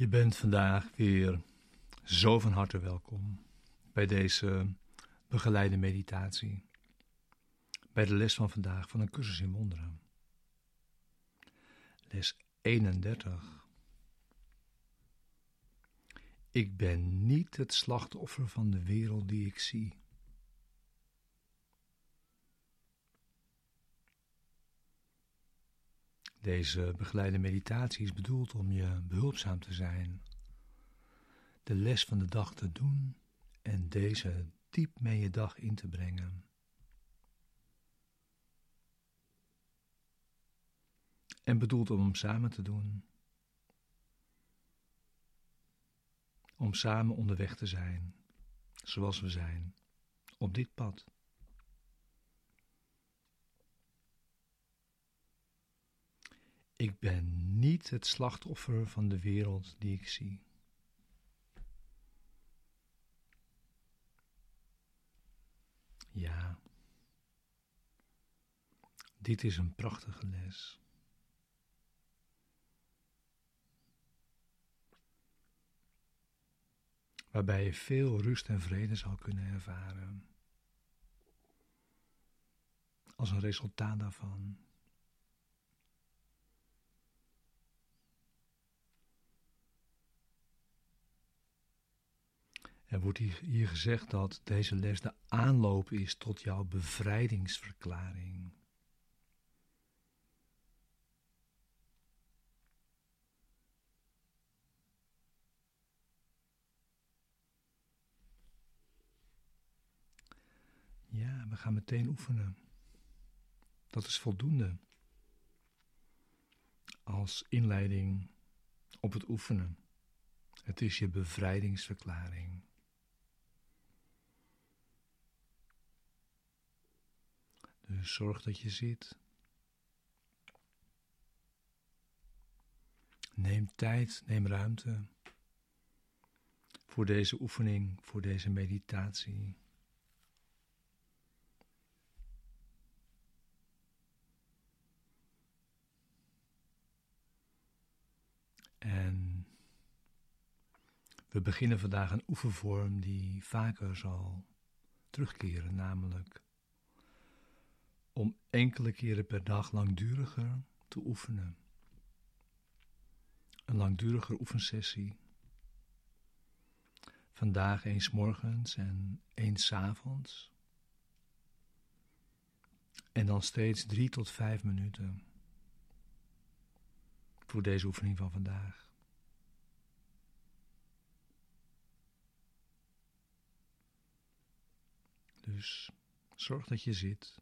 Je bent vandaag weer zo van harte welkom bij deze begeleide meditatie. Bij de les van vandaag van een cursus in wonderen. Les 31. Ik ben niet het slachtoffer van de wereld die ik zie. Deze begeleide meditatie is bedoeld om je behulpzaam te zijn, de les van de dag te doen en deze diep mee je dag in te brengen. En bedoeld om hem samen te doen. Om samen onderweg te zijn, zoals we zijn, op dit pad. Ik ben niet het slachtoffer van de wereld die ik zie. Ja, dit is een prachtige les. Waarbij je veel rust en vrede zal kunnen ervaren. Als een resultaat daarvan. Er wordt hier gezegd dat deze les de aanloop is tot jouw bevrijdingsverklaring. Ja, we gaan meteen oefenen. Dat is voldoende als inleiding op het oefenen. Het is je bevrijdingsverklaring. Dus zorg dat je zit. Neem tijd, neem ruimte voor deze oefening, voor deze meditatie. En we beginnen vandaag een oefenvorm die vaker zal terugkeren, namelijk om enkele keren per dag langduriger te oefenen. Een langduriger oefensessie. Vandaag eens morgens en eens avonds. En dan steeds drie tot vijf minuten voor deze oefening van vandaag. Dus zorg dat je zit.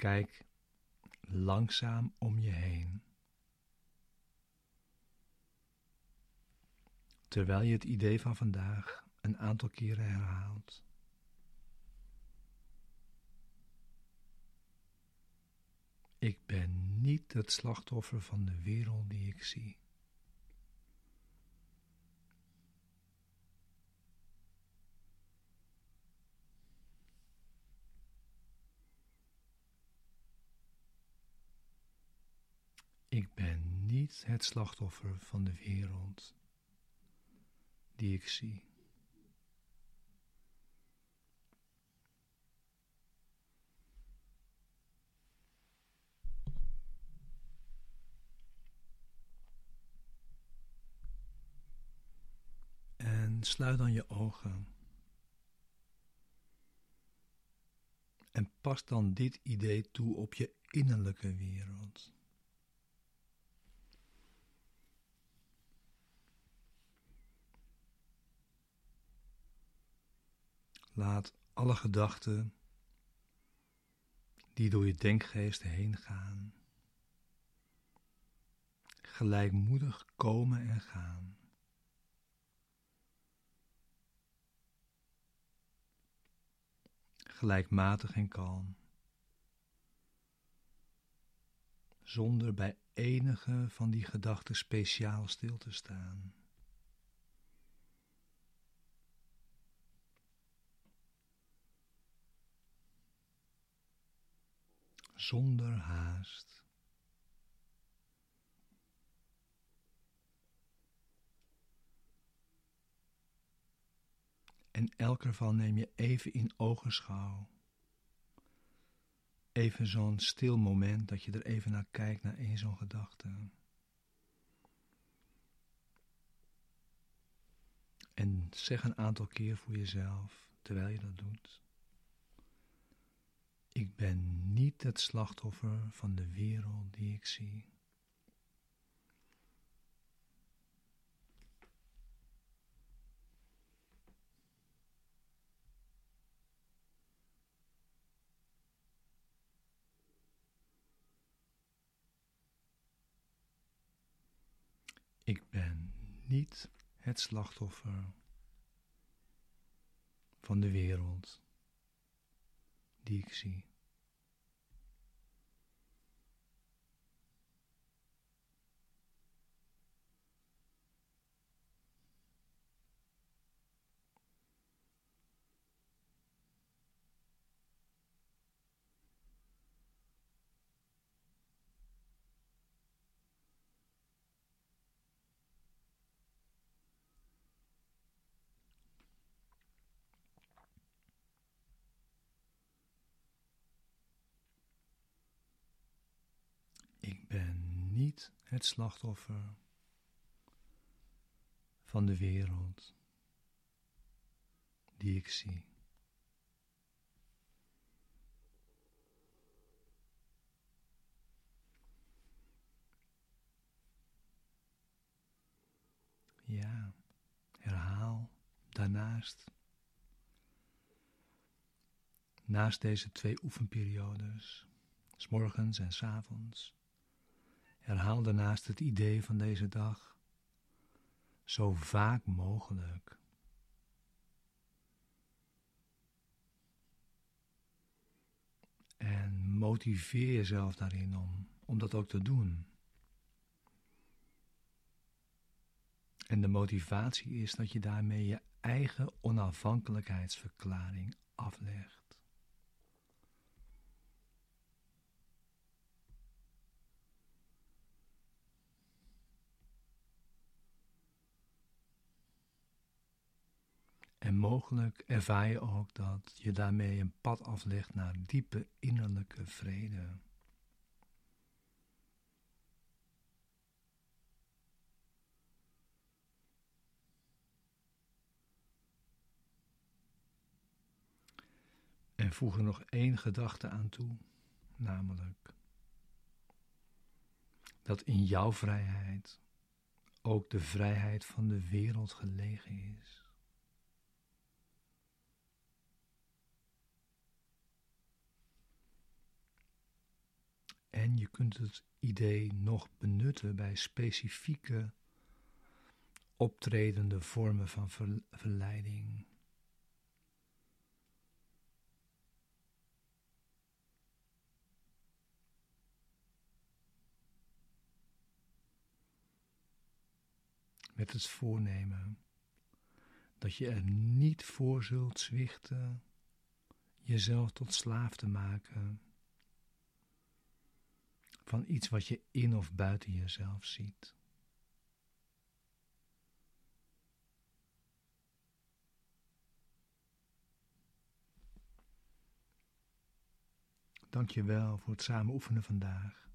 Kijk langzaam om je heen. Terwijl je het idee van vandaag een aantal keren herhaalt. Ik ben niet het slachtoffer van de wereld die ik zie. Ik ben niet het slachtoffer van de wereld die ik zie. En sluit dan je ogen. En pas dan dit idee toe op je innerlijke wereld. Laat alle gedachten die door je denkgeest heen gaan, gelijkmoedig komen en gaan. Gelijkmatig en kalm, zonder bij enige van die gedachten speciaal stil te staan. Zonder haast. En elk ervan neem je even in ogenschouw. Even zo'n stil moment dat je er even naar kijkt, naar één zo'n gedachte. En zeg een aantal keer voor jezelf, terwijl je dat doet. Ik ben niet het slachtoffer van de wereld die ik zie. Ik ben niet het slachtoffer van de wereld die ik zie. Niet het slachtoffer van de wereld die ik zie. Ja, herhaal daarnaast. Naast deze twee oefenperiodes, s morgens en s avonds, Herhaal daarnaast het idee van deze dag zo vaak mogelijk. En motiveer jezelf daarin om, om dat ook te doen. En de motivatie is dat je daarmee je eigen onafhankelijkheidsverklaring aflegt. En mogelijk ervaar je ook dat je daarmee een pad aflegt naar diepe innerlijke vrede. En voeg er nog één gedachte aan toe, namelijk dat in jouw vrijheid ook de vrijheid van de wereld gelegen is. Je kunt het idee nog benutten bij specifieke optredende vormen van verleiding. Met het voornemen dat je er niet voor zult zwichten jezelf tot slaaf te maken van iets wat je in of buiten jezelf ziet. Dank je wel voor het samen oefenen vandaag.